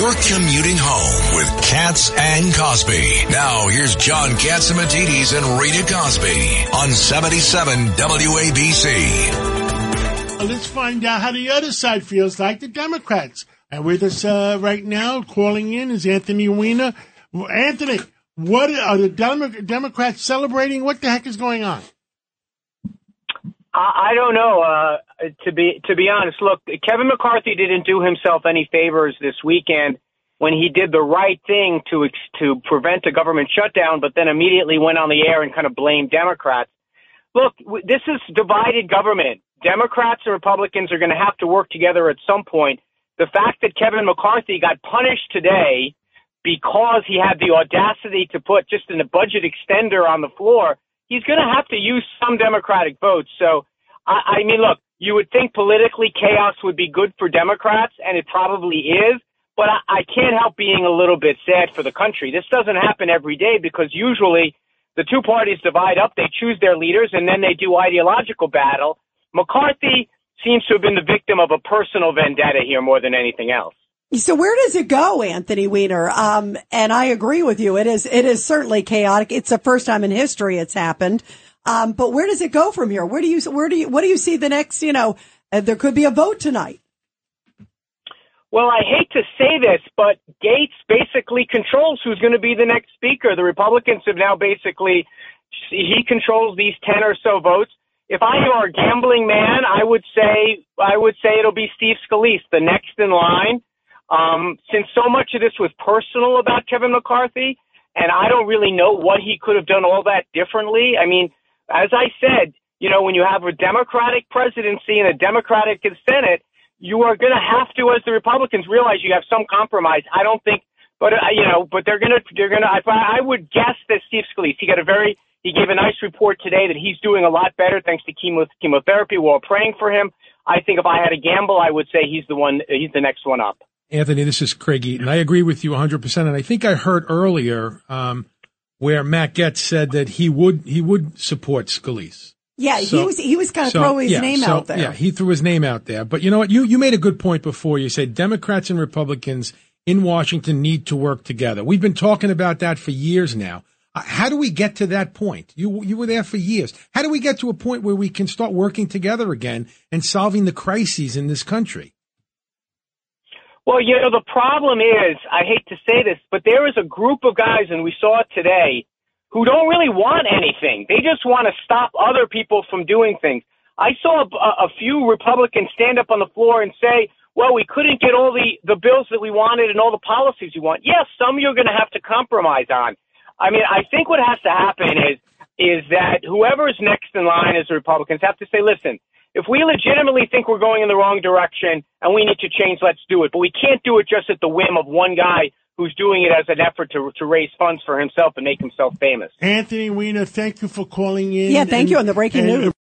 You're commuting home with Cats and Cosby. Now here's John Catsimatidis and Rita Cosby on 77 WABC. Let's find out how the other side feels like the Democrats. And with us uh, right now, calling in is Anthony Weiner. Anthony, what are the Demo- Democrats celebrating? What the heck is going on? I, don't know. Uh, to be to be honest, look, Kevin McCarthy didn't do himself any favors this weekend when he did the right thing to to prevent a government shutdown, but then immediately went on the air and kind of blamed Democrats. Look, this is divided government. Democrats and Republicans are going to have to work together at some point. The fact that Kevin McCarthy got punished today because he had the audacity to put just in a budget extender on the floor he's going to have to use some Democratic votes. So, I, I mean, look, you would think politically chaos would be good for Democrats, and it probably is. But I, I can't help being a little bit sad for the country. This doesn't happen every day because usually the two parties divide up, they choose their leaders, and then they do ideological battle. McCarthy seems to have been the victim of a personal vendetta here more than anything else. So where does it go, Anthony Weiner? Um, and I agree with you. It is, it is certainly chaotic. It's the first time in history it's happened. Um, but where does it go from here? Where do you, where do you, what do you see the next, you know, uh, there could be a vote tonight. Well, I hate to say this, but Gaetz basically controls who's going to be the next speaker. The Republicans have now basically, he controls these 10 or so votes. If I were a gambling man, I would say, I would say it'll be Steve Scalise, the next in line. Um, since so much of this was personal about Kevin McCarthy, and I don't really know what he could have done all that differently. I mean, as I said, you know, when you have a Democratic presidency and a Democratic Senate, you are going to have to, as the Republicans, realize you have some compromise. I don't think, but uh, you know, but they're going to, they're going to. I, would guess that Steve Scalise, he got a very, he gave a nice report today that he's doing a lot better thanks to chemo, chemotherapy. We're all praying for him. I think if I had a gamble, I would say he's the one, he's the next one up. Anthony, this is Craig Eaton. I agree with you 100%. And I think I heard earlier um, where Matt Gaetz said that he would he would support Scalise. Yeah, so, he was he was kind of so, throwing his yeah, name so, out there. Yeah, he threw his name out there. But you know what? You you made a good point before. You said Democrats and Republicans in Washington need to work together. We've been talking about that for years now. Uh, how do we get to that point? You you were there for years. How do we get to a point where we can start working together again and solving the crises in this country? Well, you know, the problem is, I hate to say this, but there is a group of guys, and we saw it today, who don't really want anything. They just want to stop other people from doing things. I saw a, a few Republicans stand up on the floor and say, well, we couldn't get all the, the bills that we wanted and all the policies we want. Yes, some you're going to have to compromise on. I mean, I think what has to happen is, is that whoever is next in line as the Republicans have to say, listen, if we legitimately think we're going in the wrong direction and we need to change, let's do it. But we can't do it just at the whim of one guy who's doing it as an effort to to raise funds for himself and make himself famous. Anthony Weiner, thank you for calling in. Yeah, thank and, you on the breaking news.